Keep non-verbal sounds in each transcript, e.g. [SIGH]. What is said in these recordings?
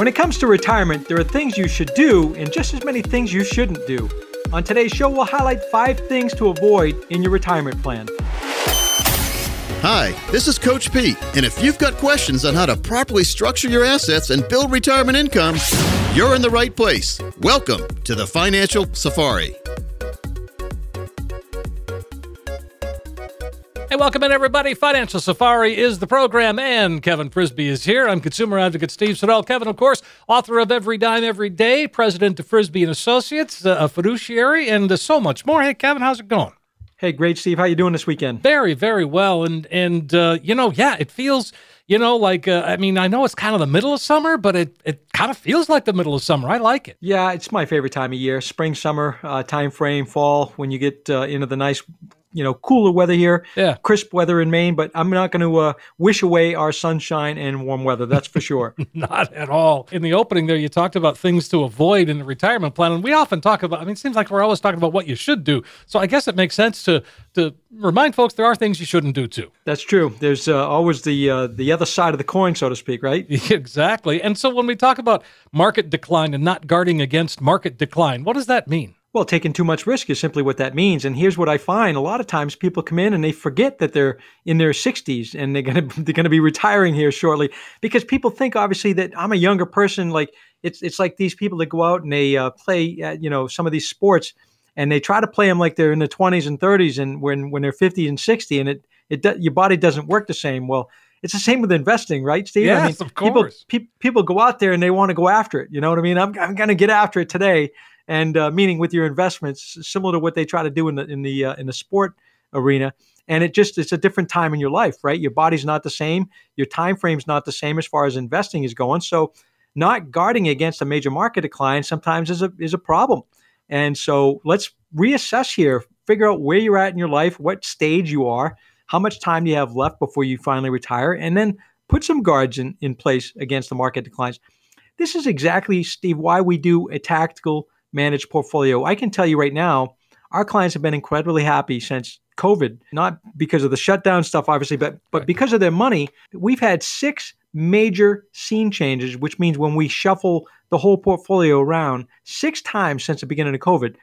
When it comes to retirement, there are things you should do and just as many things you shouldn't do. On today's show, we'll highlight five things to avoid in your retirement plan. Hi, this is Coach Pete, and if you've got questions on how to properly structure your assets and build retirement income, you're in the right place. Welcome to the Financial Safari. Hey, welcome in, everybody. Financial Safari is the program, and Kevin Frisby is here. I'm consumer advocate Steve Siddall. Kevin, of course, author of Every Dime Every Day, president of Frisby and Associates, uh, a fiduciary, and uh, so much more. Hey, Kevin, how's it going? Hey, great, Steve. How you doing this weekend? Very, very well. And and uh, you know, yeah, it feels you know, like uh, I mean, I know it's kind of the middle of summer, but it it kind of feels like the middle of summer. I like it. Yeah, it's my favorite time of year: spring, summer uh, time frame, fall. When you get uh, into the nice you know, cooler weather here, yeah. crisp weather in Maine, but I'm not going to uh, wish away our sunshine and warm weather. That's for sure. [LAUGHS] not at all. In the opening there, you talked about things to avoid in the retirement plan, and we often talk about. I mean, it seems like we're always talking about what you should do. So I guess it makes sense to to remind folks there are things you shouldn't do too. That's true. There's uh, always the uh, the other side of the coin, so to speak, right? [LAUGHS] exactly. And so when we talk about market decline and not guarding against market decline, what does that mean? Well, taking too much risk is simply what that means. And here's what I find: a lot of times people come in and they forget that they're in their 60s and they're gonna [LAUGHS] they're gonna be retiring here shortly because people think obviously that I'm a younger person. Like it's it's like these people that go out and they uh, play uh, you know some of these sports and they try to play them like they're in their 20s and 30s and when when they're 50 and 60 and it it your body doesn't work the same. Well. It's the same with investing, right, Steve? Yes, I mean, of course. People, pe- people go out there and they want to go after it. You know what I mean? I'm, I'm going to get after it today and uh, meaning with your investments, similar to what they try to do in the in the uh, in the sport arena. And it just it's a different time in your life, right? Your body's not the same, your time frame's not the same as far as investing is going. So, not guarding against a major market decline sometimes is a is a problem. And so, let's reassess here, figure out where you're at in your life, what stage you are, how much time you have left before you finally retire, and then put some guards in, in place against the market declines. This is exactly, Steve, why we do a tactical managed portfolio. I can tell you right now, our clients have been incredibly happy since COVID, not because of the shutdown stuff, obviously, but but because of their money. We've had six major scene changes, which means when we shuffle the whole portfolio around six times since the beginning of COVID.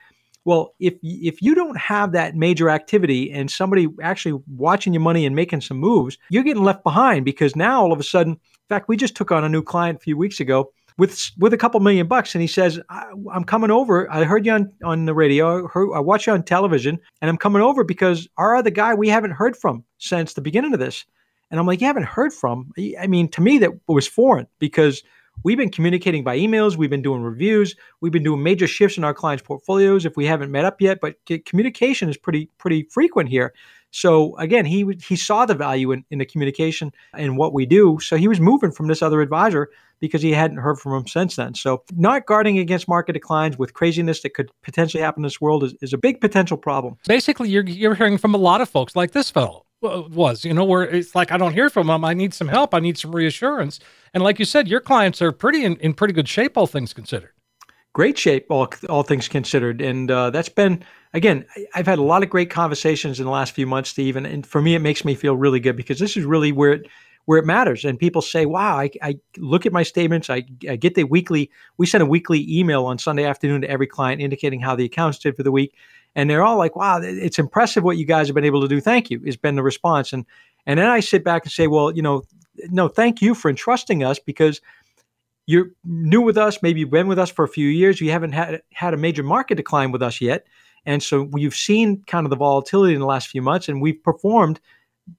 Well, if if you don't have that major activity and somebody actually watching your money and making some moves, you're getting left behind because now all of a sudden, in fact, we just took on a new client a few weeks ago with with a couple million bucks, and he says, "I'm coming over. I heard you on on the radio. I, heard, I watched you on television, and I'm coming over because our other guy we haven't heard from since the beginning of this." And I'm like, "You haven't heard from?" I mean, to me that was foreign because we've been communicating by emails, we've been doing reviews, we've been doing major shifts in our clients' portfolios. If we haven't met up yet, but communication is pretty pretty frequent here. So again, he he saw the value in, in the communication and what we do. So he was moving from this other advisor because he hadn't heard from him since then. So not guarding against market declines with craziness that could potentially happen in this world is, is a big potential problem. Basically, you're you're hearing from a lot of folks like this fellow was, you know, where it's like I don't hear from him. I need some help. I need some reassurance. And like you said, your clients are pretty in, in pretty good shape, all things considered. Great shape, all all things considered, and uh, that's been again, I've had a lot of great conversations in the last few months, Steve, and, and for me, it makes me feel really good because this is really where it where it matters. And people say, "Wow, I, I look at my statements. I, I, get the weekly. We send a weekly email on Sunday afternoon to every client indicating how the accounts did for the week." And they're all like, "Wow, it's impressive what you guys have been able to do. Thank you." Has been the response. And and then I sit back and say, "Well, you know, no, thank you for entrusting us because." you're new with us, maybe you've been with us for a few years, you haven't had had a major market decline with us yet, and so you've seen kind of the volatility in the last few months, and we've performed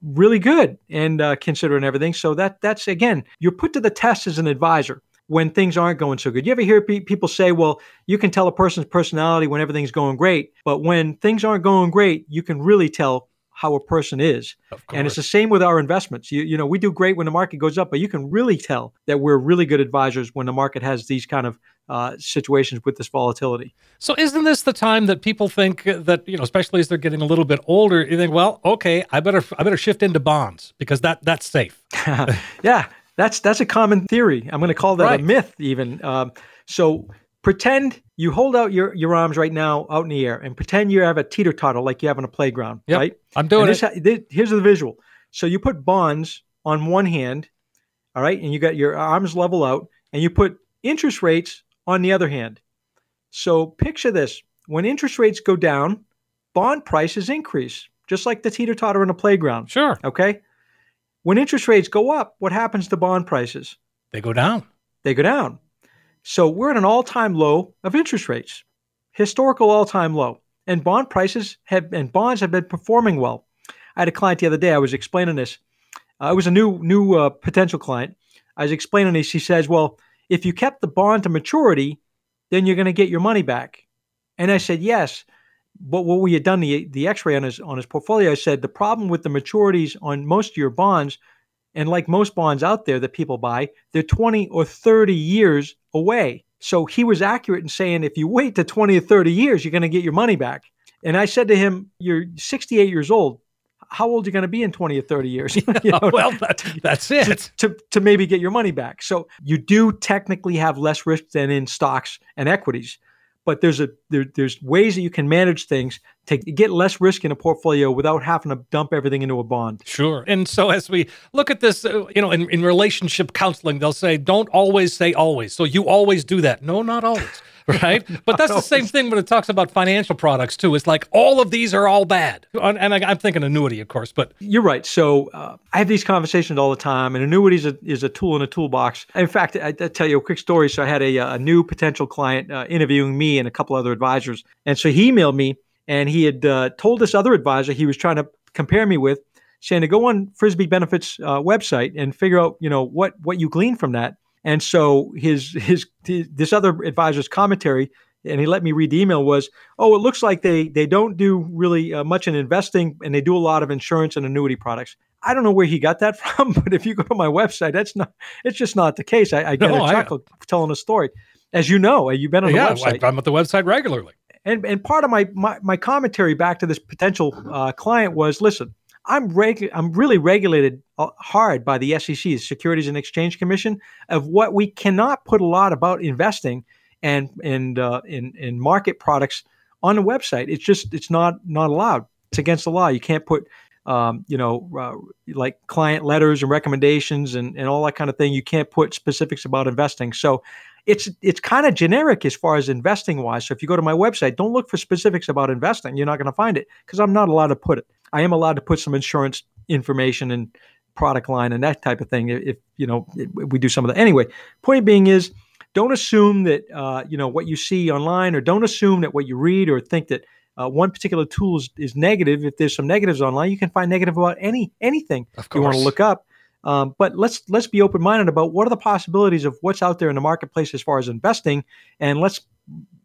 really good and uh, considering everything. So that that's again, you're put to the test as an advisor when things aren't going so good. You ever hear pe- people say, "Well, you can tell a person's personality when everything's going great, but when things aren't going great, you can really tell how a person is." And it's the same with our investments. You you know, we do great when the market goes up, but you can really tell that we're really good advisors when the market has these kind of uh, situations with this volatility. So, isn't this the time that people think that you know, especially as they're getting a little bit older, you think, well, okay, I better I better shift into bonds because that that's safe. [LAUGHS] yeah, that's that's a common theory. I'm going to call that Right. a myth, even. Um, so pretend you hold out your your arms right now out in the air, and pretend you have a teeter totter like you have on a playground, Yep, right? I'm doing And it. this, here's the visual. So you put bonds on one hand, all right, and you got your arms level out, and you put interest rates on the other hand. So picture this: when interest rates go down, bond prices increase, just like the teeter totter in a playground. Sure, Okay. When interest rates go up, what happens to bond prices? they go down. They go down. So we're at an all time low of interest rates, historical all time low. And bond prices have, and bonds have been performing well. I had a client the other day, I was explaining this. Uh, it was a new, new uh, potential client. I was explaining this. He says, Well, if you kept the bond to maturity, then you're going to get your money back. And I said, Yes. But what we had done the the X-ray on his on his portfolio, I said the problem with the maturities on most of your bonds, and like most bonds out there that people buy, they're 20 or 30 years away. So he was accurate in saying if you wait to 20 or 30 years, you're going to get your money back. And I said to him, You're 68 years old. How old are you going to be in 20 or 30 years? [LAUGHS] You [LAUGHS] know, well, that, that's it. to, to maybe get your money back. So you do technically have less risk than in stocks and equities, but there's a there, there's ways that you can manage things to get less risk in a portfolio without having to dump everything into a bond. Sure. And so as we look at this, uh, you know, in, in relationship counseling, they'll say, don't always say always. So you always do that. No, not always. [LAUGHS] Right. But that's the same thing when it talks about financial products, too. It's like all of these are all bad. And I, I'm thinking annuity, of course, but You're right. So uh, I have these conversations all the time, and annuities is a, is a tool in a toolbox. In fact, I, I tell you a quick story. So I had a, a new potential client uh, interviewing me and a couple other advisors, and so he emailed me, and he had uh, told this other advisor he was trying to compare me with, saying to go on Frisby Benefits uh, website and figure out, you know, what what you glean from that. And so his his this other advisor's commentary, and he let me read the email was, oh, it looks like they they don't do really uh, much in investing, and they do a lot of insurance and annuity products. I don't know where he got that [LAUGHS] from, but if you go to my website, that's not. It's just not the case. I, I get No, a chuckle telling a story, as you know. You've been on the yeah, website, I'm at the website regularly. And and part of my my, my commentary back to this potential uh, client was, listen, I'm reg- I'm really regulated uh, hard by the SEC, Securities and Exchange Commission, of what we cannot put a lot about investing and and uh, in in market products on the website. It's just it's not not allowed. It's against the law. You can't put um, you know uh, like client letters and recommendations and, and all that kind of thing. You can't put specifics about investing. So it's it's kind of generic as far as investing wise. So if you go to my website, don't look for specifics about investing. You're not going to find it because I'm not allowed to put it. I am allowed to put some insurance information and product line and that type of thing. If you know if we do some of that anyway. Point being is, don't assume that uh, you know what you see online, or don't assume that what you read or think that uh, one particular tool is, is negative. If there's some negatives online, you can find negative about any anything you want to look up. Um, but let's let's be open minded about what are the possibilities of what's out there in the marketplace as far as investing, and let's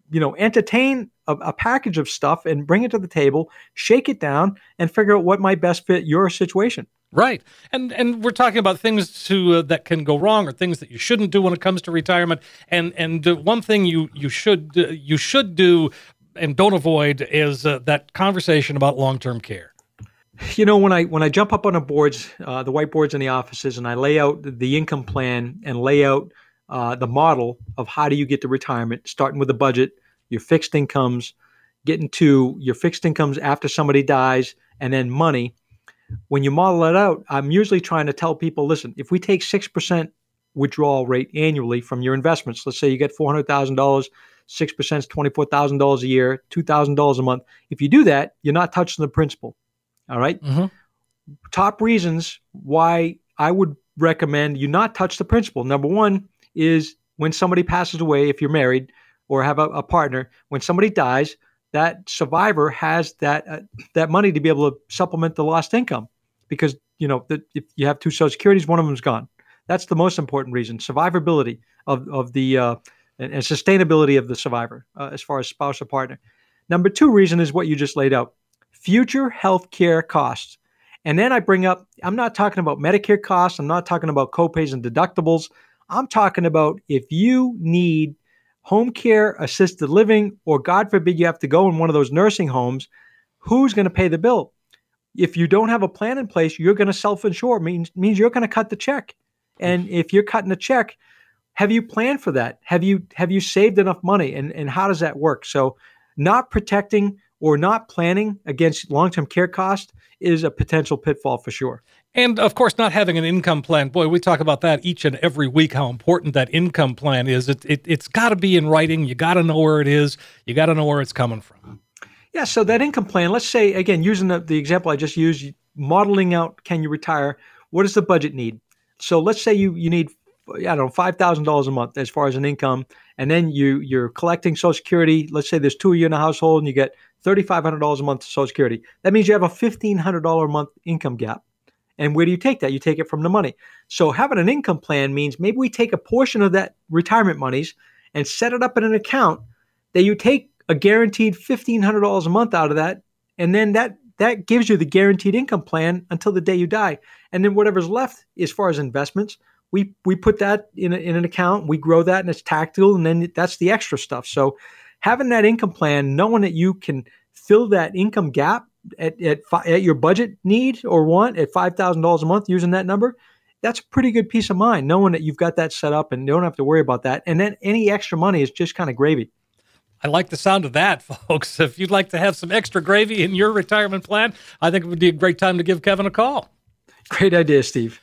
you know entertain a, a package of stuff and bring it to the table, shake it down, and figure out what might best fit your situation. Right, and and we're talking about things to uh, that can go wrong or things that you shouldn't do when it comes to retirement. And and uh, one thing you you should uh, you should do and don't avoid is uh, that conversation about long term care. You know when i when i jump up on the boards uh, the whiteboards in the offices and i lay out the, income plan and lay out uh, the model of how do you get to retirement starting with the budget your fixed incomes getting to your fixed incomes after somebody dies and then money. When you model it out i'm usually trying to tell people listen if we take 6% withdrawal rate annually from your investments let's say you get $400000 6% is $24000 a year $2000 a month. If you do that you're not touching the principal all right? Mhm. Top reasons why I would recommend you not touch the principal. Number one is when somebody passes away, if you're married or have a, a partner, when somebody dies, that survivor has that uh, that money to be able to supplement the lost income because you know the, if you have two social securities, one of them's gone. That's the most important reason: survivability of of the uh, and, and, sustainability of the survivor uh, as far as spouse or partner. Number two reason is what you just laid out: future health care costs. And then I bring up: I'm not talking about Medicare costs. I'm not talking about copays and deductibles. I'm talking about if you need home care, assisted living, or God forbid you have to go in one of those nursing homes, who's going to pay the bill? If you don't have a plan in place, you're going to self-insure. Means means you're going to cut the check. And if you're cutting a check, have you planned for that? Have you have you saved enough money? And and how does that work? So, not protecting or not planning against long-term care cost is a potential pitfall for sure. And of course, not having an income plan. Boy, we talk about that each and every week, how important that income plan is. It, it, it's got to be in writing. You got to know where it is, you got to know where it's coming from. Yeah. So, that income plan, let's say, again, using the, the example I just used, modeling out can you retire? What does the budget need? So, let's say you, you need, I don't know, $5,000 a month as far as an income. And then you, you're collecting Social Security. Let's say there's two of you in a household and you get $3,500 a month to Social Security. That means you have a $1,500 a month income gap. And where do you take that? You take it from the money. So having an income plan means maybe we take a portion of that retirement monies and set it up in an account that you take a guaranteed $1500 a month out of that and then that that gives you the guaranteed income plan until the day you die. And then whatever's left as far as investments, we we put that in, a, in an account, we grow that and it's tactical and then that's the extra stuff. So having that income plan, knowing that you can fill that income gap at, at, at your budget need or want at $5,000 a month using that number, that's a pretty good peace of mind knowing that you've got that set up and you don't have to worry about that. And then any extra money is just kind of gravy. I like the sound of that, [LAUGHS] folks. If you'd like to have some extra gravy in your retirement plan, I think it would be a great time to give Kevin a call. Great idea, Steve.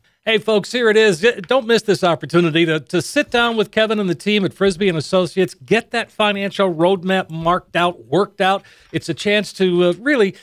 Hey, folks, here it is. Don't miss this opportunity to, to sit down with Kevin and the team at Frisby and Associates, get that financial roadmap marked out, worked out. It's a chance to uh, really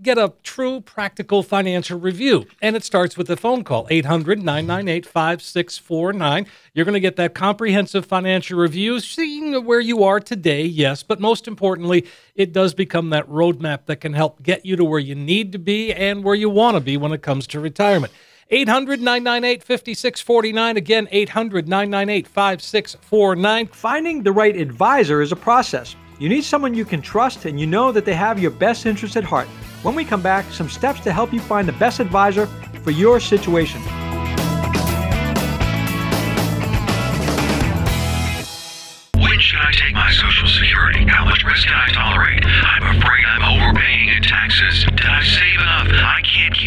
get a true practical financial review. And it starts with a phone call 800 998 5649. You're going to get that comprehensive financial review, seeing where you are today, yes, but most importantly, it does become that roadmap that can help get you to where you need to be and where you want to be when it comes to retirement. 800 998 5649. Again, 800 998 5649. Finding the right advisor is a process. You need someone you can trust and you know that they have your best interests at heart. When we come back, some steps to help you find the best advisor for your situation. When should I take my Social Security? How much risk can I tolerate? I'm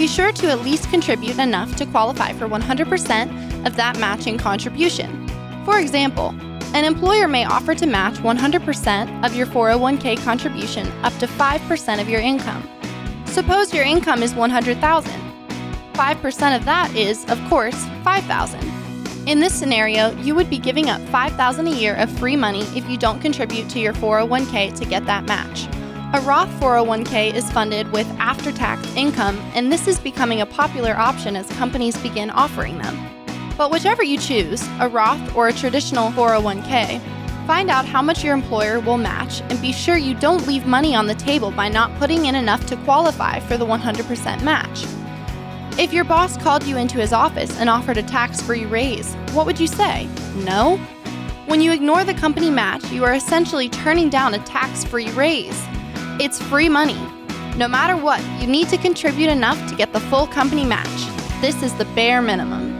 be sure to at least contribute enough to qualify for 100% of that matching contribution. For example, an employer may offer to match 100% of your 401k contribution up to 5% of your income. Suppose your income is 100,000. 5% of that is, of course, 5,000. In this scenario, you would be giving up $5,000 a year of free money if you don't contribute to your 401k to get that match. A Roth 401k is funded with after tax income, and this is becoming a popular option as companies begin offering them. But whichever you choose, a Roth or a traditional 401k, find out how much your employer will match and be sure you don't leave money on the table by not putting in enough to qualify for the 100% match. If your boss called you into his office and offered a tax free raise, what would you say? No? When you ignore the company match, you are essentially turning down a tax free raise. It's free money. No matter what, you need to contribute enough to get the full company match. This is the bare minimum.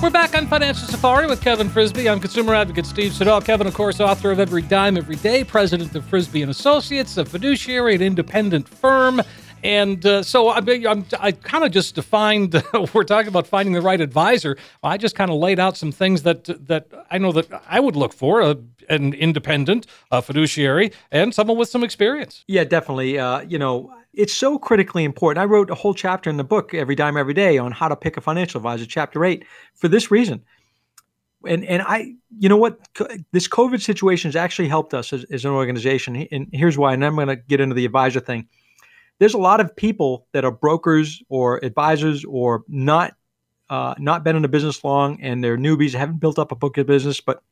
We're back on Financial Safari with Kevin Frisby. I'm consumer advocate Steve Siddall. Kevin, of course, author of Every Dime Every Day, president of Frisby and Associates, a fiduciary, an independent firm. And uh, so I, I'm, I kind of just defined. [LAUGHS] we're talking about finding the right advisor. I just kind of laid out some things that that I know that I would look for: a, an independent, fiduciary, and someone with some experience. Yeah, definitely. Uh, you know, it's so critically important. I wrote a whole chapter in the book, Every Dime Every Day, on how to pick a financial advisor, chapter eight, for this reason. And and I, you know what, this COVID situation has actually helped us as, as an organization. And here's why. And I'm going to get into the advisor thing there's a lot of people that are brokers or advisors or not uh, not been in the business long and they're newbies, haven't built up a book of business, but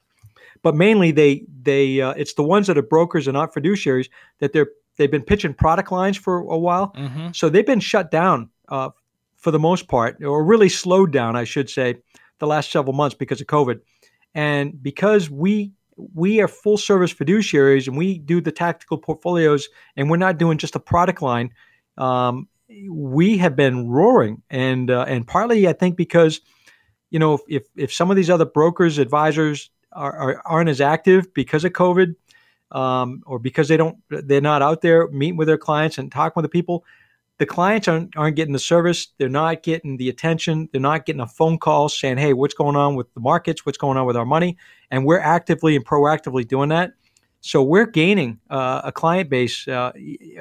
but mainly they they uh, it's the ones that are brokers and not fiduciaries that they're they've been pitching product lines for a while, mm-hmm. so they've been shut down uh, for the most part, or really slowed down, I should say, the last several months because of COVID, and because we we are full service fiduciaries and we do the tactical portfolios and we're not doing just a product line. Um, we have been roaring and uh, and partly I think because you know if if some of these other brokers advisors are, are not as active because of COVID um, or because they don't they're not out there meeting with their clients and talking with the people the clients aren't, aren't getting the service. They're not getting the attention. They're not getting a phone call saying hey what's going on with the markets? What's going on with our money? And we're actively and proactively doing that. So we're gaining uh, a client base uh,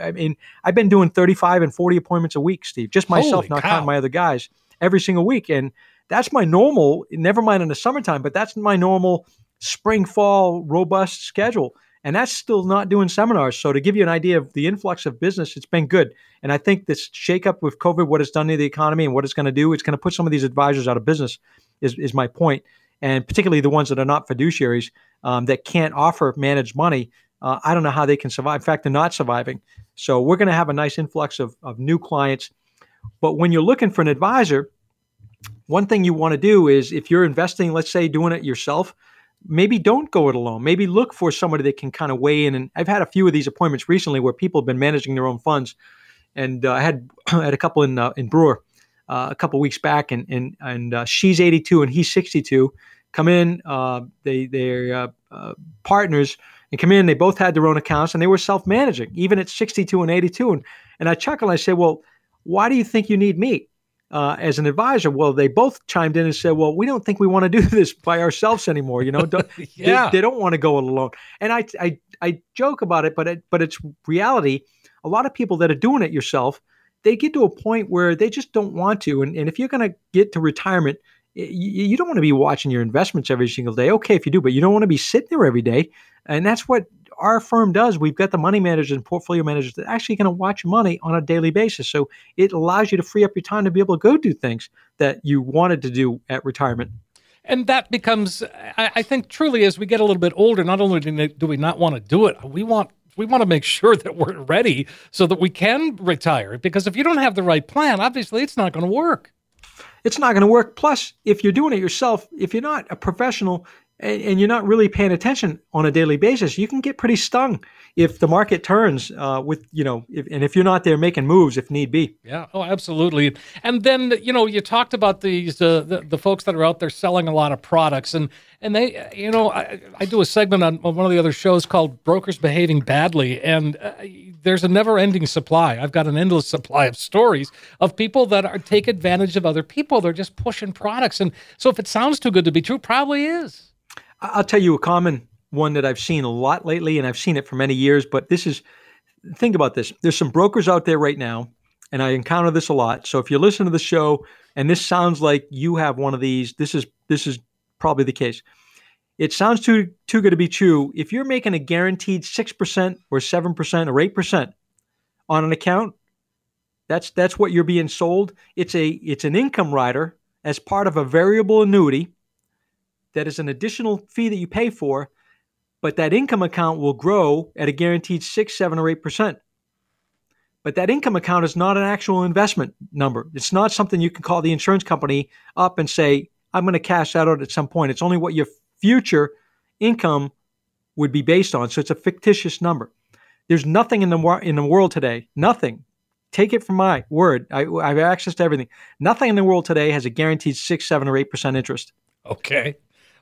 i mean i've been doing 35 and 40 appointments a week steve just myself Holy not cow. counting my other guys every single week. And that's my normal never mind in the summertime but that's my normal spring fall robust schedule and that's still not doing seminars. So to give you an idea of the influx of business, it's been good. And I think this shakeup with COVID, what it's done to the economy and what it's going to do, it's going to put some of these advisors out of business. Is is my point, and particularly the ones that are not fiduciaries um, that can't offer managed money. Uh, I don't know how they can survive. In fact, they're not surviving. So we're going to have a nice influx of, of new clients. But when you're looking for an advisor, one thing you want to do is if you're investing, let's say doing it yourself, maybe don't go it alone. Maybe look for somebody that can kind of weigh in. And I've had a few of these appointments recently where people have been managing their own funds, and uh, I had [CLEARS THROAT] had a couple in uh, in Brewer uh, a couple weeks back, and and and uh, she's 82 and he's 62. Come in, uh, they they're uh, partners. And come in, they both had their own accounts and they were self managing, even at 62 and 82. And, and I chuckle and I say, Well, why do you think you need me? Uh, as an advisor. Well, they both chimed in and said, "Well, we don't think we want to do [LAUGHS] this by ourselves anymore. You know, don't, [LAUGHS] yeah. they, they, don't want to go it alone." And I, I, I joke about it, but it, but it's reality. A lot of people that are doing it yourself, they get to a point where they just don't want to. And, and if you're going to get to retirement, you don't want to be watching your investments every single day. Okay, if you do, but you don't want to be sitting there every day. And that's what our firm does. We've got the money managers and portfolio managers that are actually going to watch money on a daily basis. So it allows you to free up your time to be able to go do things that you wanted to do at retirement. And that becomes, I, think, truly as we get a little bit older, not only do we not want to do it, we want we want to make sure that we're ready so that we can retire. Because if you don't have the right plan, obviously it's not going to work. It's not going to work. Plus, if you're doing it yourself, if you're not a professional, and, and, you're not really paying attention on a daily basis, you can get pretty stung if the market turns uh, with you know, if, and if you're not there making moves if need be. Yeah, oh, absolutely. And then you know, you talked about these uh, the, the folks that are out there selling a lot of products, and and they, you know, I, I do a segment on, on, one of the other shows called "Brokers Behaving Badly," and uh, there's a never-ending supply. I've got an endless [LAUGHS] supply of stories of people that are take advantage of other people. They're just pushing products, and so if it sounds too good to be true, probably is. I'll tell you a common one that I've seen a lot lately, and I've seen it for many years. But this is, think about this. There's some brokers out there right now, and I encounter this a lot. So if you listen to the show and this sounds like you have one of these, this is this is probably the case. It sounds too too good to be true. If you're making a guaranteed six percent or seven percent or eight percent on an account, that's that's what you're being sold. It's a it's an income rider as part of a variable annuity that is an additional fee that you pay for, but that income account will grow at a guaranteed six, seven, or eight percent. But that income account is not an actual investment number. It's not something you can call the insurance company up and say, I'm going to cash that out at some point. It's only what your future income would be based on. So it's a fictitious number. There's nothing in the in the world today, nothing. Take it from my word. I, I have access to everything. Nothing in the world today has a guaranteed six, seven, or eight percent interest. Okay.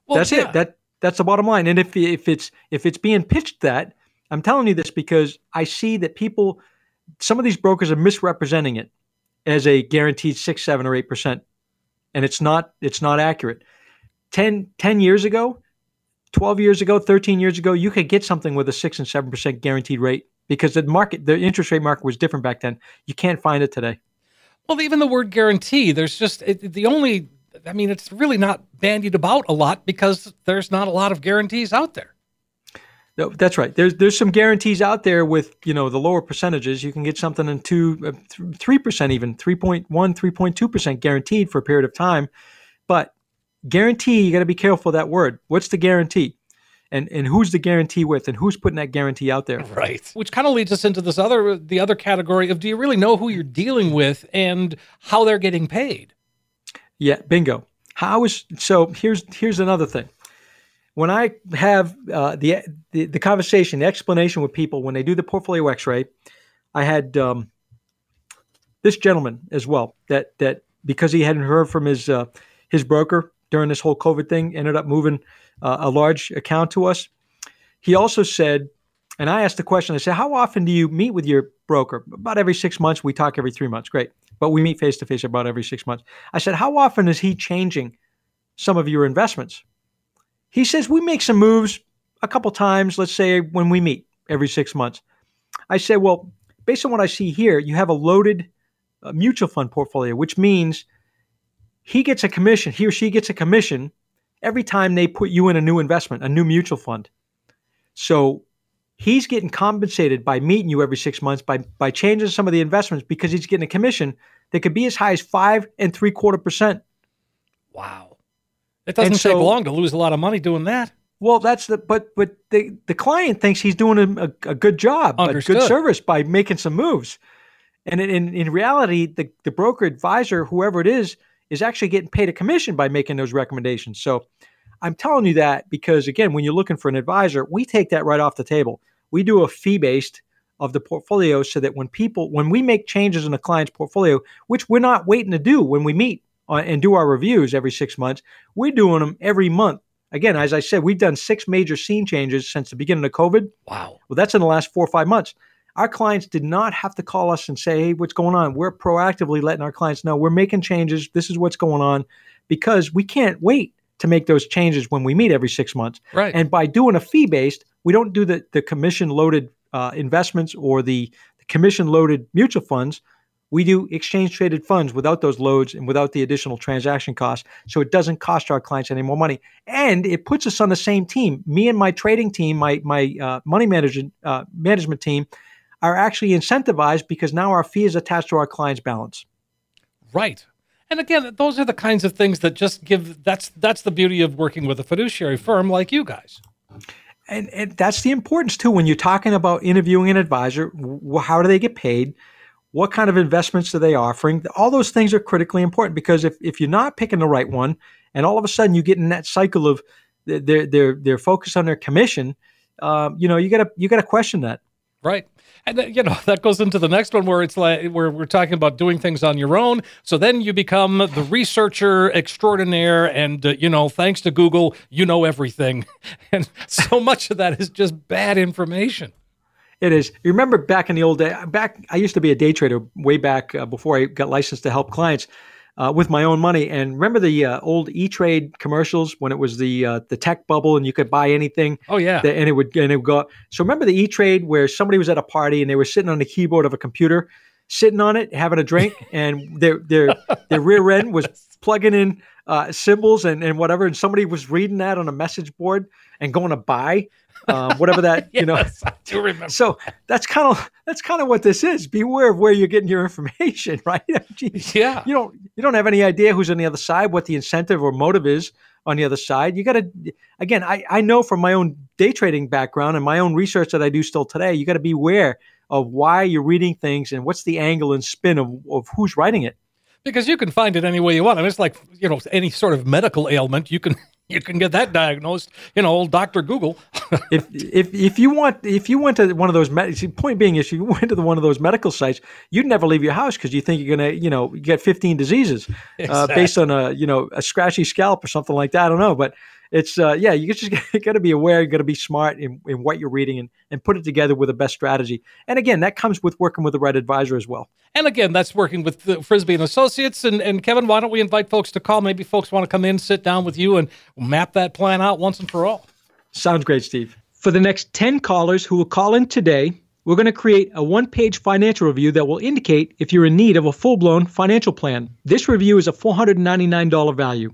Well, that's yeah. it. That that's the bottom line. And if if it's if it's being pitched that, I'm telling you this because I see that people, some of these brokers are misrepresenting it as a guaranteed six, seven, or eight percent, and it's not it's not accurate. 10, 10 years ago, 12 years ago, 13 years ago, you could get something with a 6 and 7% guaranteed rate because the market, the interest rate market was different back then. You can't find it today. Well, even the word guarantee, there's just it, the only, I mean, it's really not bandied about a lot because there's not a lot of guarantees out there. No, that's right. There's there's some guarantees out there with you know the lower percentages. You can get something in two, uh, three percent, even 3.1, 3.2 percent guaranteed for a period of time. But guarantee, you got to be careful of that word. What's the guarantee? And and who's the guarantee with, and who's putting that guarantee out there? Right. Which kind of leads us into this other the other category of do you really know who you're dealing with and how they're getting paid? Yeah, bingo. How is so? Here's here's another thing. When I have uh, the, the the conversation, the explanation with people when they do the portfolio X-ray, I had um, this gentleman as well. That that because he hadn't heard from his uh, his broker during this whole COVID thing, ended up moving uh, a large account to us. He also said, and I asked the question. I said, "How often do you meet with your broker?" About every six months. We talk every three months. Great, but we meet face to face about every six months. I said, "How often is he changing some of your investments?" He says, "We make some moves a couple times. Let's say when we meet every six months." I said, "Well, based on what I see here, you have a loaded uh, mutual fund portfolio, which means." he gets a commission, he or she gets a commission every time they put you in a new investment, a new mutual fund. So he's getting compensated by meeting you every six months by by changing some of the investments because he's getting a commission that could be as high as five and three quarter percent. Wow. It doesn't And take so- long to lose a lot of money doing that. Well, that's the but but the the client thinks he's doing a, a, a good job, a Understood. good service by making some moves, and in in, in reality, the the broker advisor, whoever it is, is actually getting paid a commission by making those recommendations. So, I'm telling you that because again, when you're looking for an advisor, we take that right off the table. We do a fee based of the portfolio so that when people when we make changes in a client's portfolio, which we're not waiting to do when we meet uh, and do our reviews every six months, we're doing them every month. Again, as I said, we've done six major scene changes since the beginning of COVID. Wow. Well, that's in the last four or five months. Our clients did not have to call us and say, hey, what's going on? We're proactively letting our clients know we're making changes. This is what's going on because we can't wait to make those changes when we meet every six months. Right. And by doing a fee based, we don't do the, the commission loaded uh, investments or the, the commission loaded mutual funds. We do exchange traded funds without those loads and without the additional transaction costs. So it doesn't cost our clients any more money. And it puts us on the same team. Me and my trading team, my, my uh, money management, uh, management team, are actually incentivized because now our fee is attached to our client's balance. Right. And again, those are the kinds of things that just give that's that's the beauty of working with a fiduciary firm like you guys. And, and that's the importance too when you're talking about interviewing an advisor. How do they get paid? What kind of investments are they offering? All those things are critically important because if, if you're not picking the right one, and all of a sudden you get in that cycle of they're they're they're focused on their commission, um, you know you gotta you gotta question that. Right. And you know, [LAUGHS] that goes into the next one where it's like where we're talking about doing things on your own. So then you become the researcher extraordinaire and uh, you know, thanks to Google, you know everything. [LAUGHS] And so much of that is just bad information. It is. You remember back in the old day, back I used to be a day trader way back uh, before I got licensed to help clients. Uh, with my own money. And remember the uh, old E Trade commercials when it was the uh, the tech bubble and you could buy anything. Oh yeah, and it would and it would go. So remember the E Trade where somebody was at a party and they were sitting on the keyboard of a computer, sitting on it, having a drink, [LAUGHS] and their their their rear end was [LAUGHS] plugging in uh, symbols and, and whatever, and somebody was reading that on a message board and going to buy um, whatever that yes, [LAUGHS] you know. I do remember. So that's kind of that's kind of what this is. Beware of where you're getting your information, [LAUGHS] right? [LAUGHS] yeah, you don't you don't have any idea who's on the other side, what the incentive or motive is on the other side. You got to again, I I know from my own day trading background and my own research that I do still today. You got to beware of why you're reading things and what's the angle and spin of, of who's writing it because you can find it any way you want. I mean, it's like you know any sort of medical ailment. You can [LAUGHS] you can get that diagnosed. You know, old Doctor Google. [LAUGHS] if if if you want if you went to one of those med- point being if you [LAUGHS] went to the, one of those medical sites, you'd never leave your house because you think you're gonna you know get 15 diseases exactly. uh, based on a you know a scratchy scalp or something like that. I don't know, but it's uh, yeah, you just [LAUGHS] got to be aware. You got to be smart in, in what you're reading and, and put it together with the best strategy. And again, that comes with working with the right advisor as well. And again, that's working with Frisby and Associates. And, and Kevin, why don't we invite folks to call? Maybe folks want to come in, sit down with you, and map that plan out once and for all. Sounds great, Steve. For the next 10 callers who will call in today, we're going to create a one page financial review that will indicate if you're in need of a full blown financial plan. This review is a $499 value.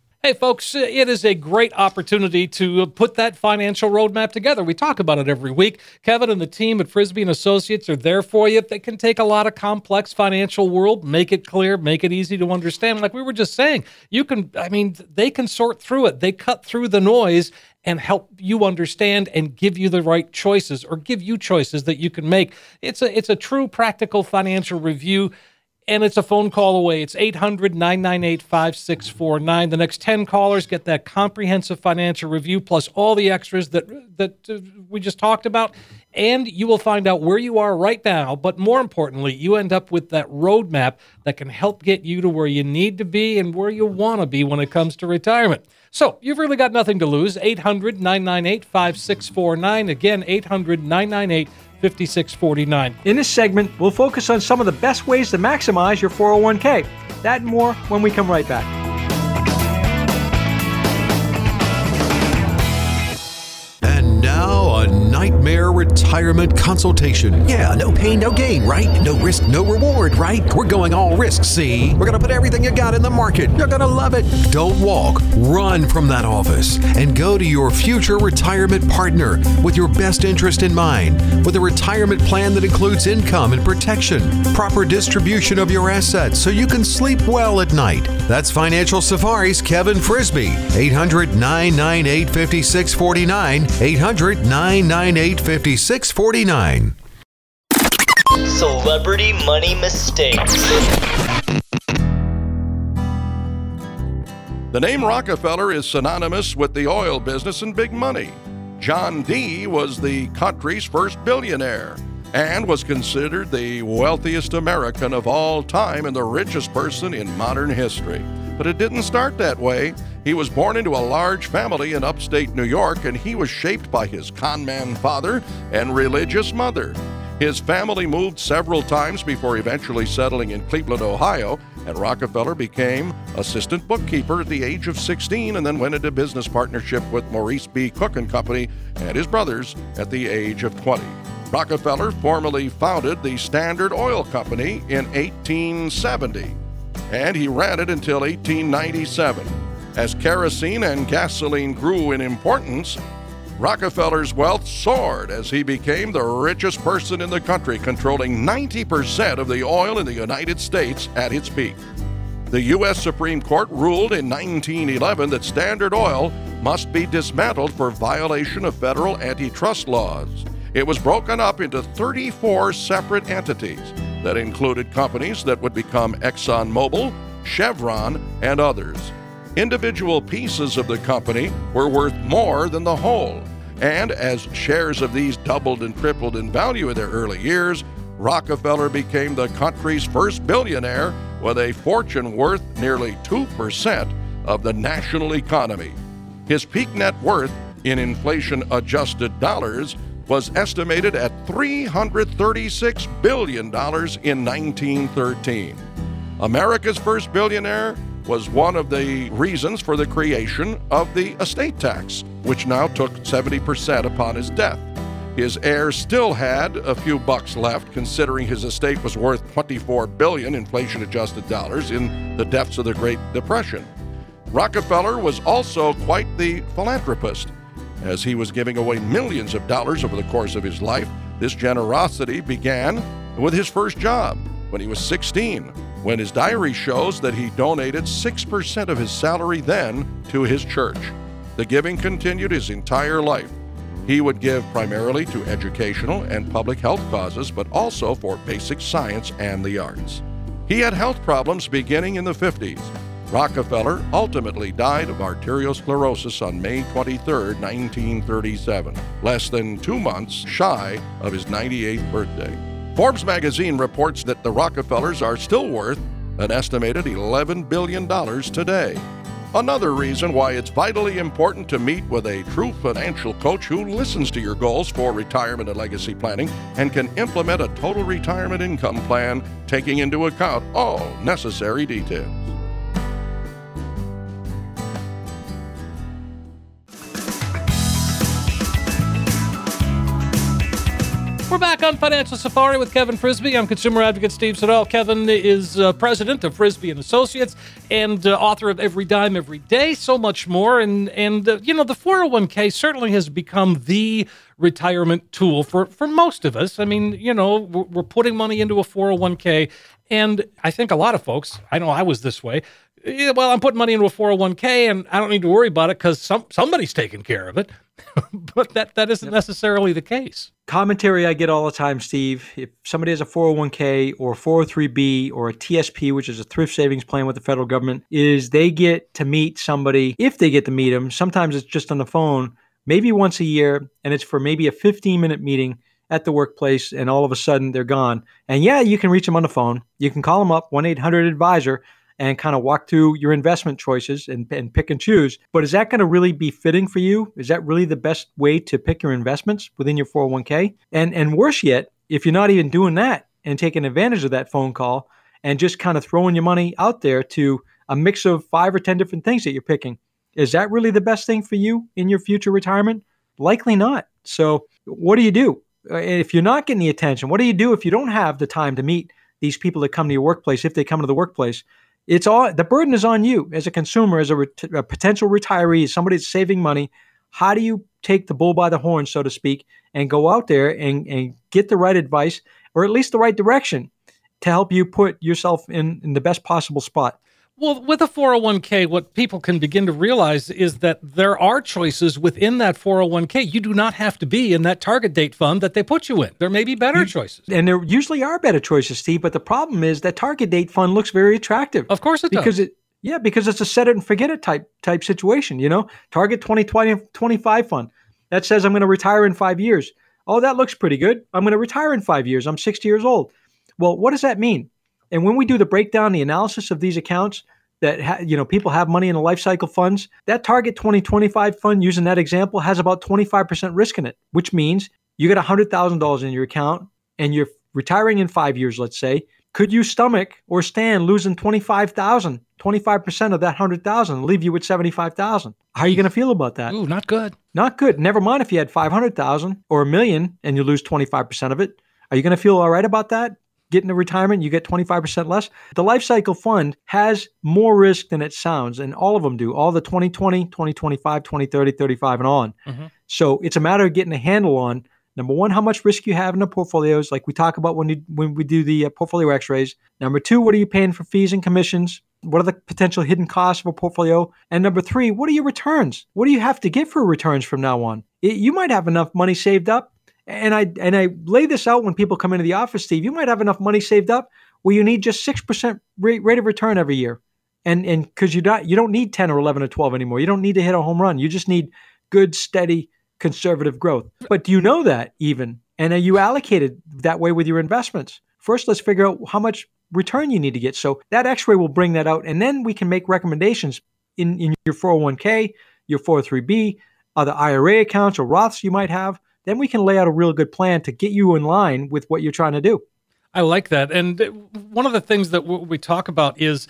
Hey, folks, it is a great opportunity to put that financial roadmap together. We talk about it every week. Kevin and the team at Frisby and Associates are there for you. They can take a lot of complex financial world, make it clear, make it easy to understand. Like we were just saying, you can, I mean, they can sort through it. They cut through the noise and help you understand and give you the right choices or give you choices that you can make. It's a it's a true practical financial review and it's a phone call away. It's 800 998 5649. The next 10 callers get that comprehensive financial review plus all the extras that, that uh, we just talked about. And you will find out where you are right now. But more importantly, you end up with that roadmap that can help get you to where you need to be and where you want to be when it comes to retirement. So you've really got nothing to lose. 800 998 5649. Again, 800 998 5649. In this segment, we'll focus on some of the best ways to maximize your 401k. That and more when we come right back. Nightmare retirement consultation. Yeah, no pain, no gain, right? No risk, no reward, right? We're going all risk, see? We're going to put everything you got in the market. You're going to love it. Don't walk, run from that office and go to your future retirement partner with your best interest in mind, with a retirement plan that includes income and protection, proper distribution of your assets so you can sleep well at night. That's Financial Safari's Kevin Frisby. 800 998 5649. 800 998 5649. Celebrity Money Mistakes. The name Rockefeller is synonymous with the oil business and big money. John D. was the country's first billionaire and was considered the wealthiest American of all time and the richest person in modern history. But it didn't start that way. He was born into a large family in upstate New York, and he was shaped by his conman father and religious mother. His family moved several times before eventually settling in Cleveland, Ohio, and Rockefeller became assistant bookkeeper at the age of 16 and then went into business partnership with Maurice B. Cook and Company and his brothers at the age of 20. Rockefeller formally founded the Standard Oil Company in 1870, and he ran it until 1897. As kerosene and gasoline grew in importance, Rockefeller's wealth soared as he became the richest person in the country, controlling 90% of the oil in the United States at its peak. The U.S. Supreme Court ruled in 1911 that Standard Oil must be dismantled for violation of federal antitrust laws. It was broken up into 34 separate entities that included companies that would become ExxonMobil, Chevron, and others. Individual pieces of the company were worth more than the whole, and as shares of these doubled and tripled in value in their early years, Rockefeller became the country's first billionaire with a fortune worth nearly 2% of the national economy. His peak net worth in inflation adjusted dollars was estimated at $336 billion in 1913. America's first billionaire was one of the reasons for the creation of the estate tax, which now took 70% upon his death. His heirs still had a few bucks left, considering his estate was worth 24 billion inflation adjusted dollars in the depths of the Great Depression. Rockefeller was also quite the philanthropist. As he was giving away millions of dollars over the course of his life, this generosity began with his first job when he was 16, when his diary shows that he donated 6% of his salary then to his church. The giving continued his entire life. He would give primarily to educational and public health causes, but also for basic science and the arts. He had health problems beginning in the 50s. Rockefeller ultimately died of arteriosclerosis on May 23, 1937, less than two months shy of his 98th birthday. Forbes magazine reports that the Rockefellers are still worth an estimated $11 billion today. Another reason why it's vitally important to meet with a true financial coach who listens to your goals for retirement and legacy planning and can implement a total retirement income plan taking into account all necessary details. We're back on Financial Safari with Kevin Frisby. I'm consumer advocate Steve Siddall. Kevin is uh, president of Frisby and Associates and uh, author of Every Dime Every Day, so much more. And and uh, you know the 401k certainly has become the retirement tool for for most of us. I mean, you know, we're, we're putting money into a 401k, and I think a lot of folks. I know I was this way. Yeah, well, I'm putting money into a 401k, and I don't need to worry about it because some somebody's taking care of it. [LAUGHS] but that that isn't necessarily the case commentary I get all the time, Steve. If somebody has a 401k or 403b or a TSP, which is a thrift savings plan with the federal government, is they get to meet somebody. If they get to meet them, sometimes it's just on the phone, maybe once a year, and it's for maybe a 15 minute meeting at the workplace, and all of a sudden they're gone. And yeah, you can reach them on the phone. You can call them up, 1 800 advisor and kind of walk through your investment choices and, and pick and choose. But is that going to really be fitting for you? Is that really the best way to pick your investments within your 401k? And and worse yet, if you're not even doing that and taking advantage of that phone call and just kind of throwing your money out there to a mix of five or 10 different things that you're picking, is that really the best thing for you in your future retirement? Likely not. So, what do you do? Uh, if you're not getting the attention, what do you do if you don't have the time to meet these people that come to your workplace if they come to the workplace? It's all the burden is on you as a consumer, as a, ret- a potential retiree, somebody that's saving money. How do you take the bull by the horn, so to speak, and go out there and, and get the right advice or at least the right direction to help you put yourself in, in the best possible spot? Well, with a 401k, what people can begin to realize is that there are choices within that 401k. You do not have to be in that target date fund that they put you in. There may be better choices. And there usually are better choices, Steve, but the problem is that target date fund looks very attractive. Of course it because does. it yeah, because it's a set it and forget it type type situation, you know? Target 2020 25 fund. That says I'm going to retire in 5 years. Oh, that looks pretty good. I'm going to retire in 5 years. I'm 60 years old. Well, what does that mean? And when we do the breakdown, the analysis of these accounts that ha- you know people have money in the life cycle funds, that Target 2025 fund, using that example, has about 25% risk in it, which means you got $100,000 in your account and you're retiring in five years, let's say. Could you stomach or stand losing 25,000, 25% of that 100,000 leave you with 75,000? How are you going to feel about that? Ooh, not good. Not good. Never mind if you had 500,000 or a million and you lose 25% of it. Are you going to feel all right about that? Get into retirement, you get 25% less. The life cycle fund has more risk than it sounds, and all of them do. All the 2020, 2025, 2030, 35, and on. Mm-hmm. So it's a matter of getting a handle on number one, how much risk you have in the portfolios, like we talk about when you, when we do the uh, portfolio X-rays. Number two, what are you paying for fees and commissions? What are the potential hidden costs of a portfolio? And number three, what are your returns? What do you have to get for returns from now on? It, you might have enough money saved up, and I and I lay this out when people come into the office, Steve. You might have enough money saved up where you need just six percent rate, of return every year, and and because you don't you don't need ten or eleven or twelve anymore. You don't need to hit a home run. You just need good, steady, conservative growth. But do you know that even? And are you allocated that way with your investments? First, let's figure out how much return you need to get. So that X-ray will bring that out, and then we can make recommendations in in your 401k, your 403b, other IRA accounts or Roths you might have. Then we can lay out a real good plan to get you in line with what you're trying to do. I like that. And one of the things that we talk about is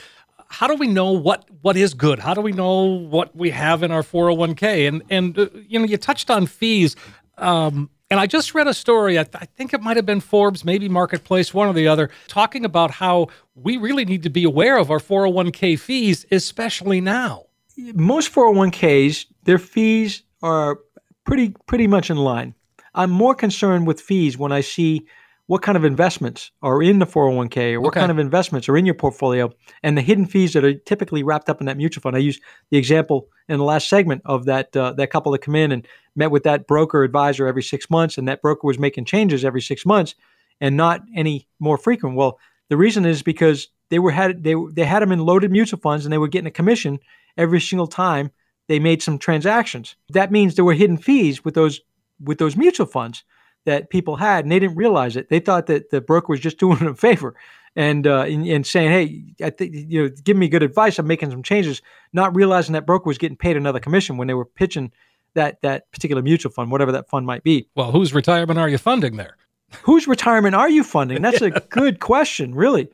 how do we know what what is good? How do we know what we have in our 401k? And and uh, you know, you touched on fees. Um, and I just read a story, I, th- I, think it might have been Forbes, maybe Marketplace, one or the other, talking about how we really need to be aware of our 401k fees, especially now. Most 401ks, their fees are pretty pretty much in line. I'm more concerned with fees when I see what kind of investments are in the 401k or what okay. kind of investments are in your portfolio and the hidden fees that are typically wrapped up in that mutual fund. I used the example in the last segment of that uh, that couple that come in and met with that broker advisor every six months, and that broker was making changes every six months and not any more frequent. Well, the reason is because they were had they they had them in loaded mutual funds and they were getting a commission every single time they made some transactions. That means there were hidden fees with those with those mutual funds that people had, and they didn't realize it. They thought that the broker was just [LAUGHS] doing them a favor and, uh, and, and saying, "Hey, I think you know, give me good advice. I'm making some changes," not realizing that broker was getting paid another commission when they were pitching that that particular mutual fund, whatever that fund might be. Well, whose retirement are you funding there? Whose retirement are you funding? [LAUGHS] That's a good question, really.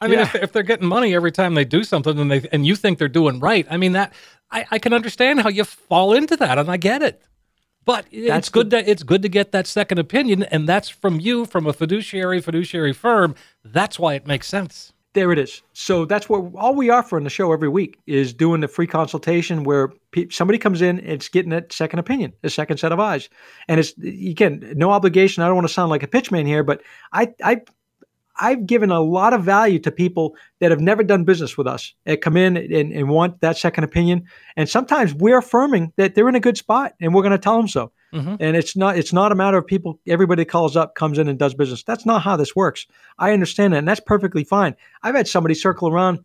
I mean, yeah. if, if they're getting money every time they do something, and they and you think they're doing right, I mean that I, I can understand how you fall into that, and I get it. But that's it's good to it's good to get that second opinion, and that's from you, from a fiduciary fiduciary firm. That's why it makes sense. There it is. So that's what all we offer in the show every week is doing the free consultation where pe- somebody comes in, it's getting that second opinion, a second set of eyes, and it's again no obligation. I don't want to sound like a pitchman here, but I I I've given a lot of value to people that have never done business with us that come in and, and want that second opinion. And sometimes we're affirming that they're in a good spot and we're going to tell them so. Mm-hmm. And it's not it's not a matter of people everybody calls up comes in and does business. That's not how this works. I understand that and that's perfectly fine. I've had somebody circle around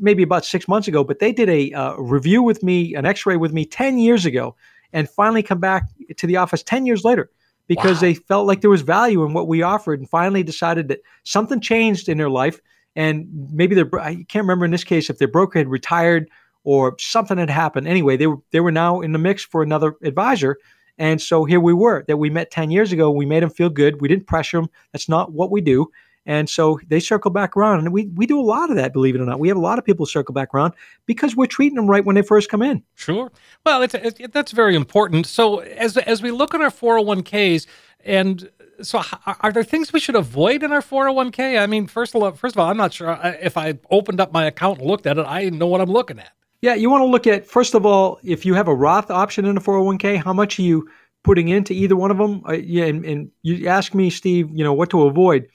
maybe about 6 months ago, but they did a uh, review with me, an x-ray with me 10 years ago and finally come back to the office 10 years later because wow. they felt like there was value in what we offered and finally decided that something changed in their life. And maybe their, I can't remember in this case if their broker had retired or something had happened. Anyway, they were, they were now in the mix for another advisor. And so here we were that we met 10 years ago. We made them feel good. We didn't pressure them. That's not what we do. And so they circle back around. And we, we do a lot of that, believe it or not. We have a lot of people circle back around because we're treating them right when they first come in. Sure. Well, it's, it, that's very important. So as, as we look at our 401ks, and so are there things we should avoid in our 401k? I mean, first of all, first of all, I'm not sure if I opened up my account and looked at it, I know what I'm looking at. Yeah, you want to look at first of all, if you have a Roth option in a 401k, how much are you putting into either one of them? Uh, yeah, and, and you ask me, Steve, you know what to avoid.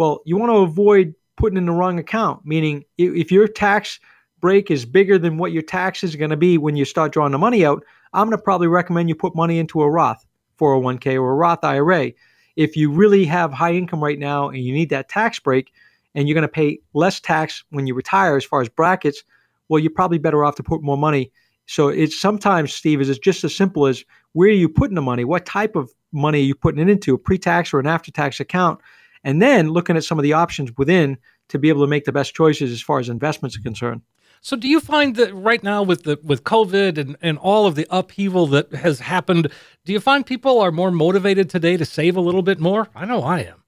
Well, you want to avoid putting in the wrong account, meaning if your tax break is bigger than what your tax is going to be when you start drawing the money out, I'm going to probably recommend you put money into a Roth 401k or a Roth IRA. If you really have high income right now and you need that tax break and you're going to pay less tax when you retire as far as brackets, well, you're probably better off to put more money. So it's sometimes, Steve, is it's just as simple as where are you putting the money? What type of money are you putting it into, a pre-tax or an after-tax account? And then looking at some of the options within to be able to make the best choices as far as investments are concerned. So, do you find that right now with the with COVID and, and all of the upheaval that has happened, do you find people are more motivated today to save a little bit more? I know I am.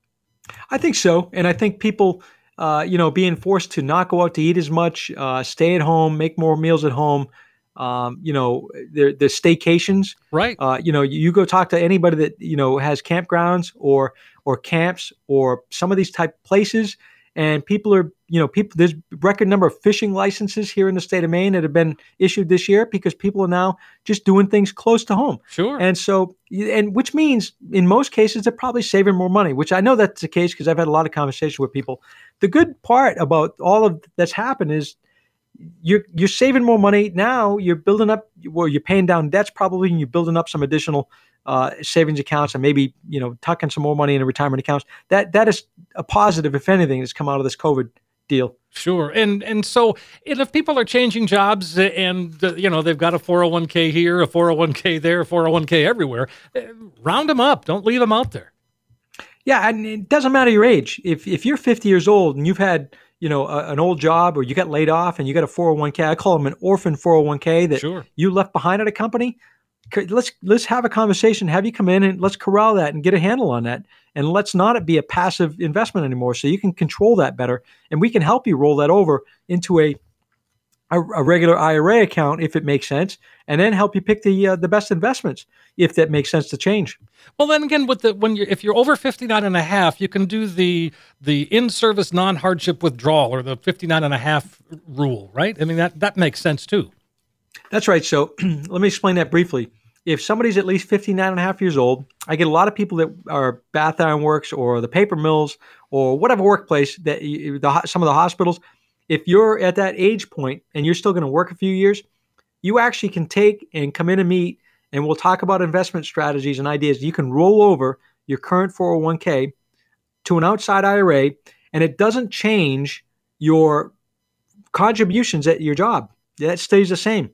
I think so, and I think people, uh, you know, being forced to not go out to eat as much, uh, stay at home, make more meals at home. Um, you know, the the staycations. Right. Uh, you know, you, you go talk to anybody that you know has campgrounds or or camps or some of these type places and people are you know, people there's record number of fishing licenses here in the state of Maine that have been issued this year because people are now just doing things close to home. Sure. And so, and which means in most cases they're probably saving more money, which I know that's the case because I've had a lot of conversations with people. The good part about all of that's happened is you're you're saving more money now. You're building up, well, you're paying down debts probably, and you're building up some additional uh, savings accounts, and maybe you know tucking some more money into retirement accounts. That that is a positive, if anything, that's come out of this COVID deal. Sure, and and so and if people are changing jobs and uh, you know they've got a 401k here, a 401k there, a 401k everywhere, uh, round them up. Don't leave them out there. Yeah, and it doesn't matter your age. If if you're 50 years old and you've had you know a, an old job or you got laid off and you got a 401k, I call them an orphan 401k that Sure. you left behind at a company. Let's let's have a conversation. Have you come in and let's corral that and get a handle on that, and let's not it be a passive investment anymore. So you can control that better, and we can help you roll that over into a a, a regular IRA account if it makes sense, and then help you pick the uh, the best investments if that makes sense to change. Well, then again, with the when you are if you're over 59 and a half, you can do the the in-service non-hardship withdrawal or the 59 and a half rule, right? I mean that that makes sense too. That's right. So [CLEARS THROAT] let me explain that briefly. If somebody's at least 59 and a half years old, I get a lot of people that are Bath Iron Works or the paper mills or whatever workplace that you, the, some of the hospitals. If you're at that age point and you're still going to work a few years, you actually can take and come in and meet, and we'll talk about investment strategies and ideas. You can roll over your current 401k to an outside IRA, and it doesn't change your contributions at your job. That stays the same.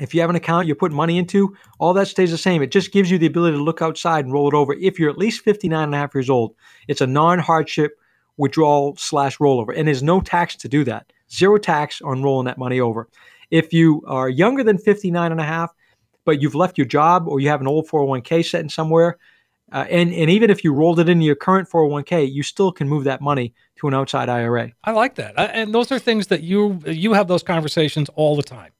If you have an account you're putting money into, all that stays the same. It just gives you the ability to look outside and roll it over. If you're at least 59 and a half years old, it's a non hardship withdrawal slash rollover. And there's no tax to do that. Zero tax on rolling that money over. If you are younger than 59 and a half, but you've left your job or you have an old 401k sitting somewhere, uh, and, and even if you rolled it into your current 401k, you still can move that money to an outside IRA I like that, I, and those are things that you you have those conversations all the time.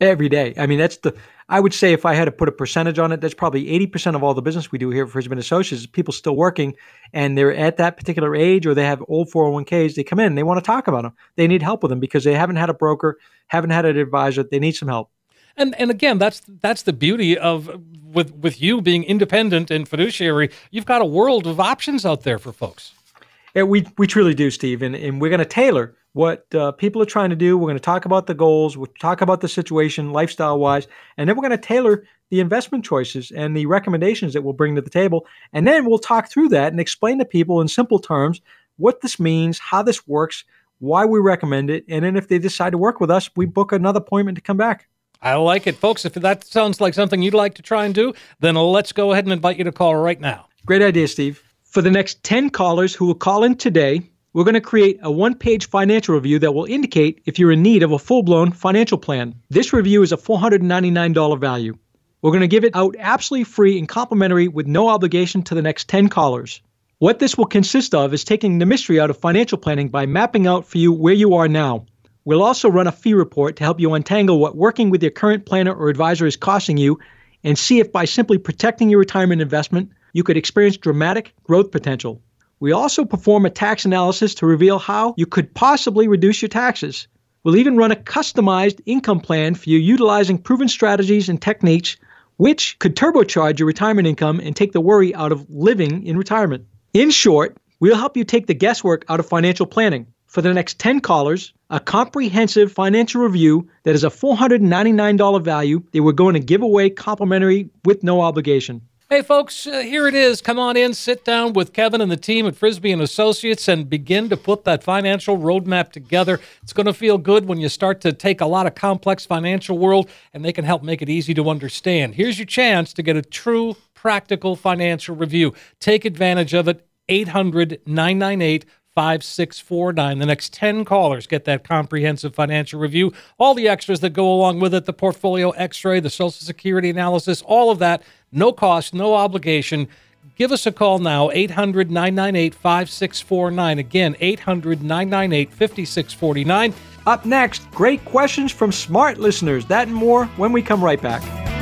every day. I mean, that's the, I would say if I had to put a percentage on it, that's probably 80% of all the business we do here for Frisby Associates is people still working and they're at that particular age or they have old 401ks. They come in, they want to talk about them. They need help with them because they haven't had a broker, haven't had an advisor. They need some help. And and again, that's that's the beauty of with with you being independent and fiduciary. You've got a world of options out there for folks. Yeah, we we truly do, Steve, and, and we're going to tailor what uh, people are trying to do. We're going to talk about the goals, we'll talk about the situation, lifestyle wise, and then we're going to tailor the investment choices and the recommendations that we'll bring to the table, and then we'll talk through that and explain to people in simple terms what this means, how this works, why we recommend it, and then if they decide to work with us, we book another appointment to come back. I like it, folks. If that sounds like something you'd like to try and do, then let's go ahead and invite you to call right now. Great idea, Steve. For the next 10 callers who will call in today, we're going to create a one page financial review that will indicate if you're in need of a full blown financial plan. This review is a $499 value. We're going to give it out absolutely free and complimentary with no obligation to the next 10 callers. What this will consist of is taking the mystery out of financial planning by mapping out for you where you are now. We'll also run a fee report to help you untangle what working with your current planner or advisor is costing you and see if by simply protecting your retirement investment, you could experience dramatic growth potential. We also perform a tax analysis to reveal how you could possibly reduce your taxes. We'll even run a customized income plan for you utilizing proven strategies and techniques which could turbocharge your retirement income and take the worry out of living in retirement. In short, we'll help you take the guesswork out of financial planning. For the next 10 callers, a comprehensive financial review that is a $499 value that we're going to give away complimentary with no obligation. Hey, folks, uh, here it is. Come on in, sit down with Kevin and the team at Frisby and Associates, and begin to put that financial roadmap together. It's going to feel good when you start to take a lot of complex financial world, and they can help make it easy to understand. Here's your chance to get a true, practical financial review. Take advantage of it. 800 998 5649. The next 10 callers get that comprehensive financial review, all the extras that go along with it, the portfolio x ray, the Social Security analysis, all of that, no cost, no obligation. Give us a call now, 800 998 5649. Again, 800 998 5649. Up next, great questions from smart listeners. That and more when we come right back.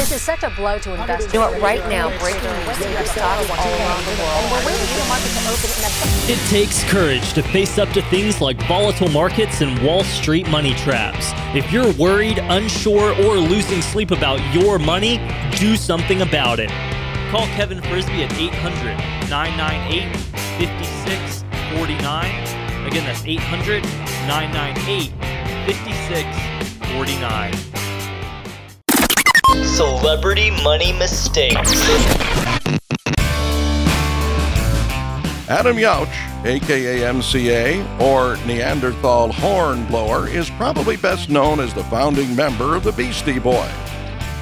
This is such a blow to investors. You know what, right now, breaking news, your stocks all around the world. And we're waiting for the market to open. It takes courage to face up to things like volatile markets and Wall Street money traps. If you're worried, unsure, or losing sleep about your money, do something about it. Call Kevin Frisby at 800 998 5649. Again, that's 800 998 5649. Celebrity money mistakes. Adam Yauch, aka MCA, or Nathanial Hornblower, is probably best known as the founding member of the Beastie Boys.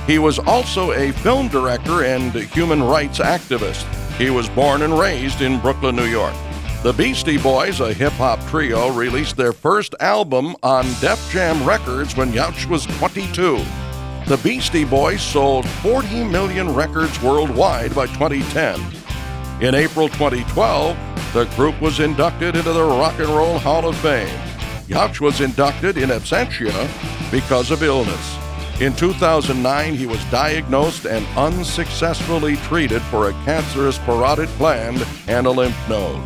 He was also a film director and human rights activist. He was born and raised in Brooklyn, New York. The Beastie Boys, a hip hop trio, released their first album on Def Jam Records when Yauch was 22. The Beastie Boys sold 40 million records worldwide by 2010. In April 2012, the group was inducted into the Rock and Roll Hall of Fame. Yauch was inducted in absentia because of illness. In 2009, he was diagnosed and unsuccessfully treated for a cancerous parotid gland and a lymph node.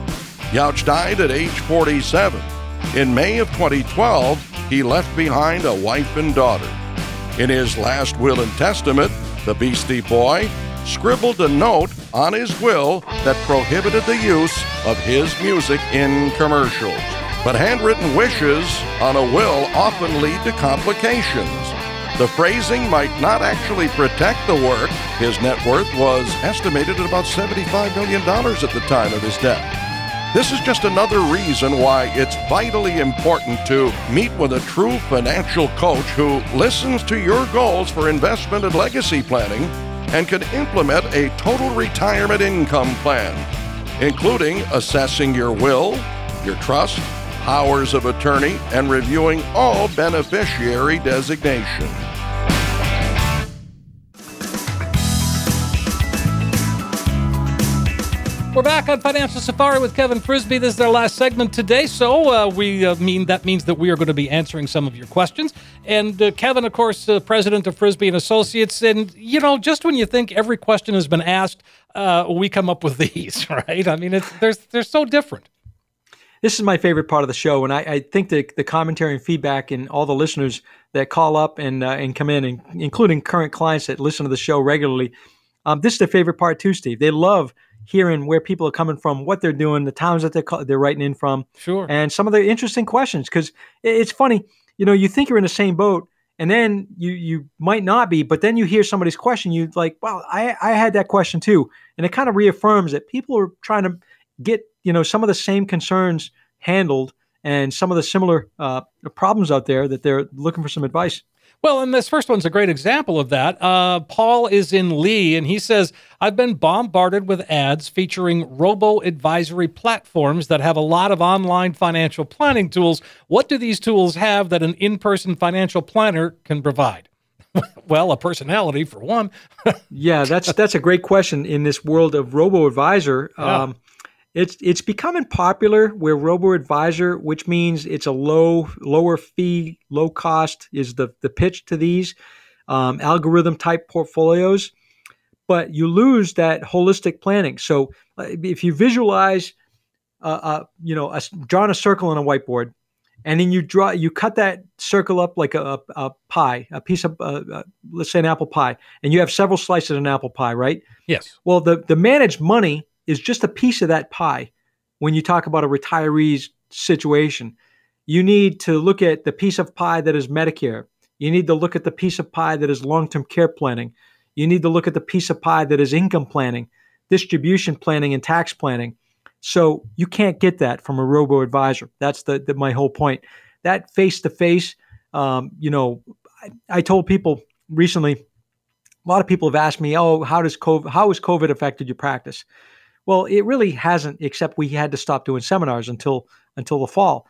Yauch died at age 47. In May of 2012, he left behind a wife and daughter. In his last will and testament, the Beastie Boy scribbled a note on his will that prohibited the use of his music in commercials. But handwritten wishes on a will often lead to complications. The phrasing might not actually protect the work. His net worth was estimated at about $75 million at the time of his death. This is just another reason why it's vitally important to meet with a true financial coach who listens to your goals for investment and legacy planning and can implement a total retirement income plan, including assessing your will, your trust, powers of attorney, and reviewing all beneficiary designations. We're back on Financial Safari with Kevin Frisby. This is our last segment today, so uh, we uh, mean that means that we are going to be answering some of your questions. And uh, Kevin, of course, uh, president of Frisby and Associates, and you know, just when you think every question has been asked, uh, we come up with [LAUGHS] these, right? I mean, it's they're they're so different. This is my favorite part of the show, and I, I think the the commentary and feedback and all the listeners that call up and uh, and come in, and including current clients that listen to the show regularly. Um, this is their favorite part too, Steve. They love hearing where people are coming from, what they're doing, the towns that they're they're writing in from, sure, and some of the interesting questions. Because it's funny, you know, you think you're in the same boat, and then you you might not be, but then you hear somebody's question, you like, well, I I had that question too, and it kind of reaffirms that people are trying to get you know some of the same concerns handled and some of the similar uh, problems out there that they're looking for some advice. Well, and this first one's a great example of that. Uh, Paul is in Lee, and he says, I've been bombarded with ads featuring robo advisory platforms that have a lot of online financial planning tools. What do these tools have that an in person financial planner can provide? [LAUGHS] well, a personality for one. [LAUGHS] yeah, that's that's a great question in this world of robo advisor. Yeah. It's it's becoming popular where robo advisor, which means it's a low lower fee, low cost, is the the pitch to these um, algorithm type portfolios. But you lose that holistic planning. So uh, if you visualize, uh, uh, you know, a, drawing a circle on a whiteboard, and then you draw you cut that circle up like a, a pie a piece of uh, uh, let's say an apple pie and you have several slices of an apple pie right yes well the the managed money is just a piece of that pie when you talk about a retiree's situation. You need to look at the piece of pie that is Medicare. You need to look at the piece of pie that is long term care planning. You need to look at the piece of pie that is income planning, distribution planning, and tax planning. So you can't get that from a robo advisor. That's the, the, my whole point. That face to face, you know, I, I told people recently. A lot of people have asked me, "Oh, how does COVID? How has COVID affected your practice?" Well, it really hasn't, except we had to stop doing seminars until until the fall.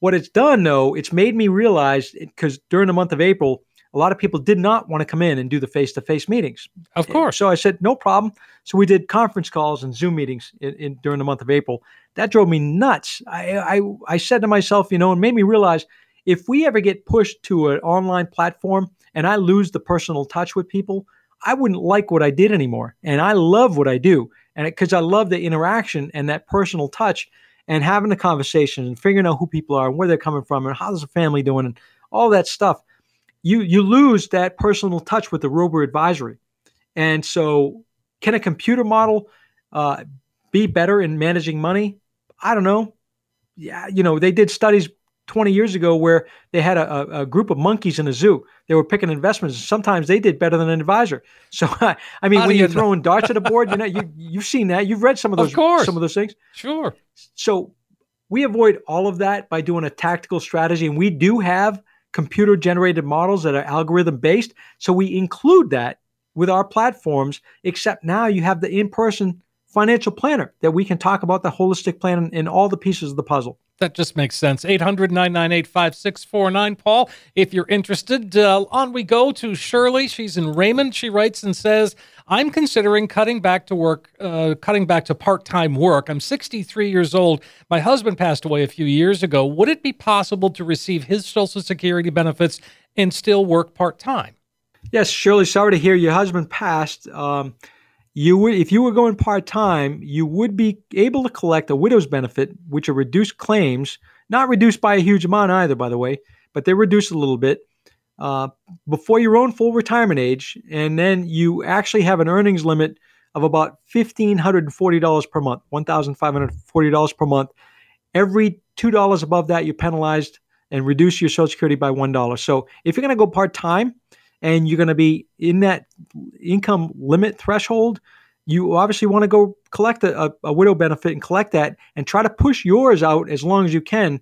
What it's done, though, it's made me realize because during the month of April, a lot of people did not want to come in and do the face-to-face meetings. Of course. So I said, no problem. So we did conference calls and Zoom meetings in, in, during the month of April. That drove me nuts. I, I I said to myself, you know, and made me realize if we ever get pushed to an online platform and I lose the personal touch with people, I wouldn't like what I did anymore. And I love what I do. And because I love the interaction and that personal touch and having the conversation and figuring out who people are and where they're coming from and how's the family doing and all that stuff. You you lose that personal touch with the robo advisory. And so can a computer model uh, be better in managing money? I don't know. Yeah, you know, they did studies 20 years ago where they had a, a, group of monkeys in a zoo. They were picking investments. Sometimes they did better than an advisor. So, [LAUGHS] I mean, How when you're throwing darts at a board, you know, you, [LAUGHS] you've seen that. You've read some of those, of course. some of those things. Sure. So we avoid all of that by doing a tactical strategy. And we do have computer generated models that are algorithm based. So we include that with our platforms, except now you have the in person financial planner that we can talk about the holistic plan and all the pieces of the puzzle. That just makes sense. 800 998 5649. Paul, if you're interested, uh, on we go to Shirley. She's in Raymond. She writes and says, I'm considering cutting back to work, uh, cutting back to part time work. I'm 63 years old. My husband passed away a few years ago. Would it be possible to receive his Social Security benefits and still work part time? Yes, Shirley. Sorry to hear your husband passed. Um, you would if you were going part-time you would be able to collect a widow's benefit which are reduced claims not reduced by a huge amount either by the way but they're reduced a little bit uh, before your own full retirement age. And then you actually have an earnings limit of about $1540 per month $1540 per month. Every $2 above that you're penalized and reduce your social security by $1 so if you're going to go part-time and you're going to be in that income limit threshold, you obviously want to go collect a, a, widow benefit and collect that and try to push yours out as long as you can,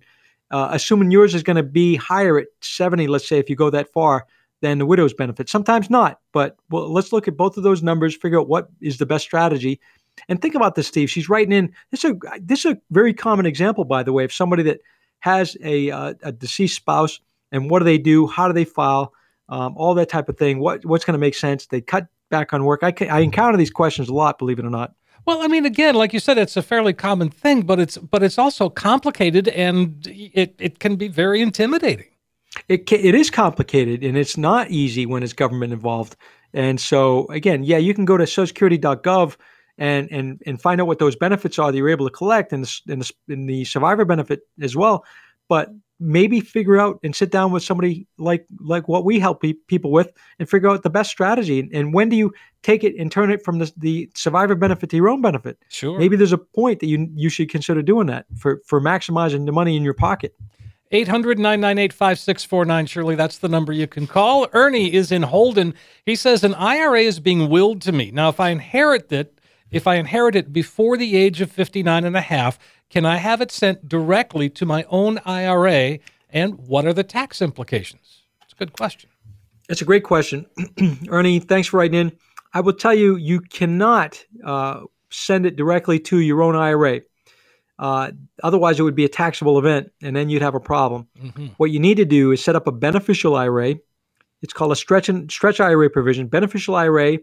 uh, assuming yours is going to be higher at 70, let's say, if you go that far, than the widow's benefit. Sometimes not, but well, let's look at both of those numbers, figure out what is the best strategy. And think about this, Steve. She's writing in. This is a, this is a very common example, by the way, of somebody that has a, uh, a deceased spouse and what do they do? How do they file? Um, all that type of thing. What what's going to make sense? They cut back on work. I, I encounter these questions a lot, believe it or not. Well, I mean, again, like you said, it's a fairly common thing, but it's but it's also complicated, and it it can be very intimidating. It can, it is complicated, and it's not easy when it's government involved. And so, again, yeah, you can go to SocialSecurity.gov and and and find out what those benefits are that you're able to collect, and the, and the, and the survivor benefit as well. But maybe figure out and sit down with somebody like like what we help pe- people with and figure out the best strategy and when do you take it and turn it from the, the survivor benefit to your own benefit sure maybe there's a point that you you should consider doing that for for maximizing the money in your pocket 800 998 5649. Shirley, that's the number you can call. Ernie is in Holden. He says, An IRA is being willed to me. Now, if I inherit it, if I inherit it before the age of 59 and a half, can I have it sent directly to my own IRA? And what are the tax implications? It's a good question. It's a great question. [CLEARS THROAT] Ernie, thanks for writing in. I will tell you, you cannot uh, send it directly to your own IRA. Uh, otherwise, it would be a taxable event, and then you'd have a problem. Mm-hmm. What you need to do is set up a beneficial IRA. It's called a stretch and stretch IRA provision, beneficial IRA,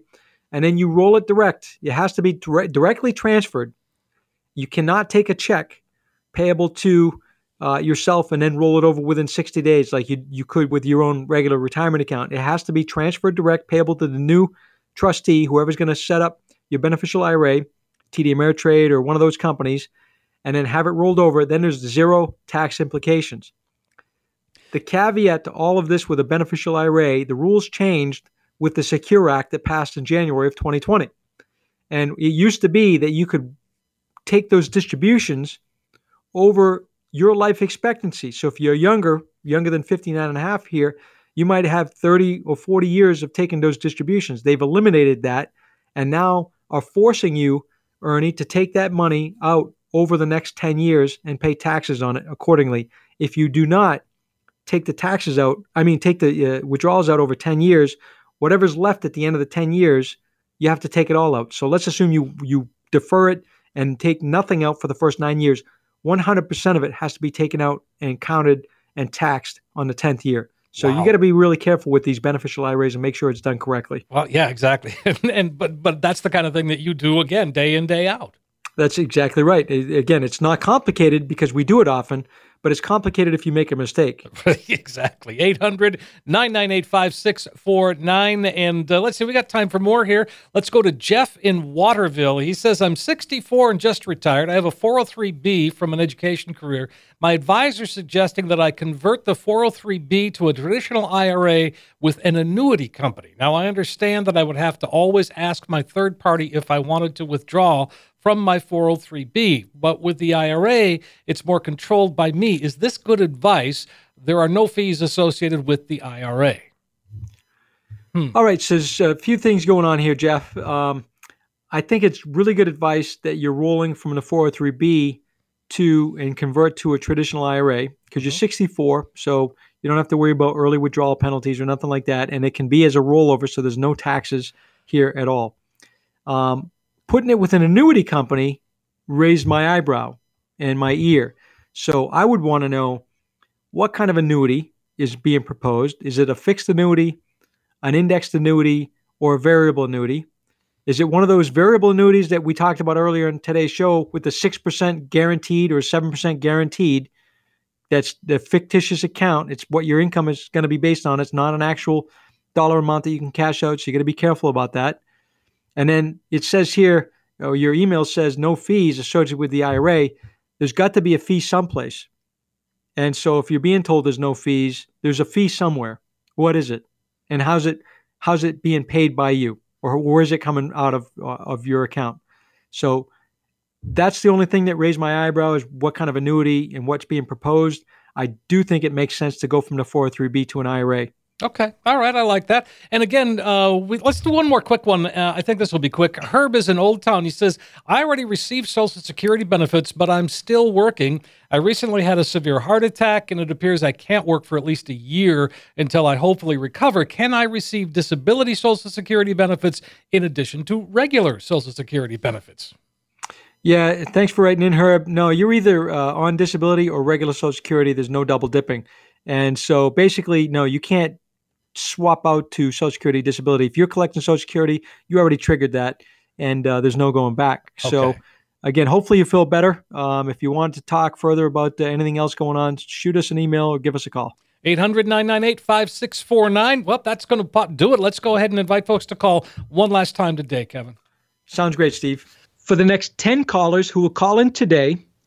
and then you roll it direct. It has to be dire- directly transferred you cannot take a check payable to uh, yourself and then roll it over within 60 days like you, you could with your own regular retirement account. It has to be transferred direct, payable to the new trustee, whoever's going to set up your beneficial IRA, TD Ameritrade or one of those companies, and then have it rolled over. Then there's zero tax implications. The caveat to all of this with a beneficial IRA, the rules changed with the Secure Act that passed in January of 2020. And it used to be that you could take those distributions over your life expectancy. So if you're younger, younger than 59 and a half here, you might have 30 or 40 years of taking those distributions. They've eliminated that and now are forcing you, Ernie, to take that money out over the next 10 years and pay taxes on it accordingly. If you do not take the taxes out, I mean, take the uh, withdrawals out over 10 years, whatever's left at the end of the 10 years, you have to take it all out. So let's assume you you defer it and take nothing out for the first nine years, 100% of it has to be taken out and counted and taxed on the 10th year. So wow. you got to be really careful with these beneficial IRAs and make sure it's done correctly. Well, yeah, exactly. [LAUGHS] and, and but but that's the kind of thing that you do again day in day out. That's exactly right. Again, it's not complicated because we do it often, but it's complicated if you make a mistake. [LAUGHS] exactly. 800 998 5649. And uh, let's see, we got time for more here. Let's go to Jeff in Waterville. He says, I'm 64 and just retired. I have a 403B from an education career. My advisor suggesting that I convert the 403B to a traditional IRA with an annuity company. Now, I understand that I would have to always ask my third party if I wanted to withdraw from my 403b. But with the IRA, it's more controlled by me. Is this good advice? There are no fees associated with the IRA. Hmm. All right, so there's a few things going on here, Jeff. Um, I think it's really good advice that you're rolling from the 403b to and convert to a traditional IRA because you're 64, so you don't have to worry about early withdrawal penalties or nothing like that, and it can be as a rollover, so there's no taxes here at all. Um, putting it with an annuity company raised my eyebrow and my ear. So I would want to know what kind of annuity is being proposed. Is it a fixed annuity, an indexed annuity, or a variable annuity? Is it one of those variable annuities that we talked about earlier in today's show with the 6% guaranteed or 7% guaranteed? That's the fictitious account. It's what your income is going to be based on. It's not an actual dollar amount that you can cash out. So you got to be careful about that. And then it says here, or your email says no fees associated with the IRA. There's got to be a fee someplace. And so if you're being told there's no fees, there's a fee somewhere. What is it? And how's it how's it being paid by you? Or where is it coming out of uh, of your account? So that's the only thing that raised my eyebrow is what kind of annuity and what's being proposed. I do think it makes sense to go from the 403b to an IRA. Okay. All right. I like that. And again, uh, we, let's do one more quick one. Uh, I think this will be quick. Herb is in Old Town. He says, I already received Social Security benefits, but I'm still working. I recently had a severe heart attack, and it appears I can't work for at least a year until I hopefully recover. Can I receive disability Social Security benefits in addition to regular Social Security benefits? Yeah, thanks for writing in, Herb. No, you're either uh, on disability or regular Social Security. There's no double dipping. And so basically, no, you can't swap out to Social Security disability. If you're collecting Social Security, you already triggered that, and uh, there's no going back. Okay. So, again, hopefully you feel better. Um, if you want to talk further about uh, anything else going on, shoot us an email or give us a call. 800 998 5649. Well, that's going to do it. Let's go ahead and invite folks to call one last time today, Kevin. Sounds great, Steve. For the next 10 callers who will call in today,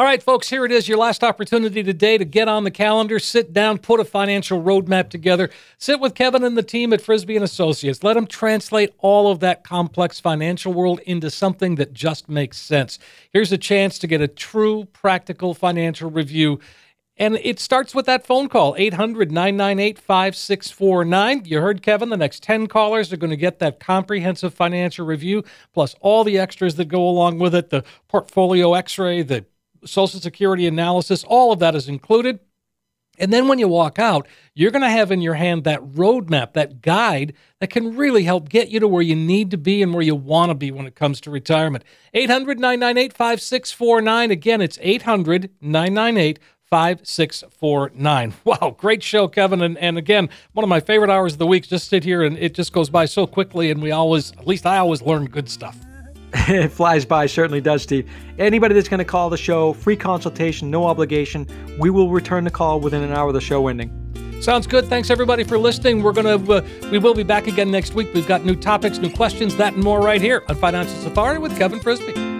All right, folks, here it is your last opportunity today to get on the calendar, sit down, put a financial roadmap together, sit with Kevin and the team at Frisby and Associates. Let them translate all of that complex financial world into something that just makes sense. Here's a chance to get a true practical financial review. And it starts with that phone call, 800 998 5649. You heard Kevin, the next 10 callers are going to get that comprehensive financial review, plus all the extras that go along with it the portfolio x ray, the Social Security analysis, all of that is included. And then when you walk out, you're going to have in your hand that roadmap, that guide that can really help get you to where you need to be and where you want to be when it comes to retirement. 800 998 5649. Again, it's 800 998 5649. [LAUGHS] Wow, great show, Kevin. And, and again, one of my favorite hours of the week. Just sit here and it just goes by so quickly, and we always, at least I always learn good stuff. [LAUGHS] it flies by, certainly does, Steve. Anybody that's going to call the show, free consultation, no obligation. We will return the call within an hour of the show ending. Sounds good. Thanks everybody for listening. We're gonna uh, we will be back again next week. We've got new topics, new questions, that and more right here on Financial Safari with Kevin Frisby.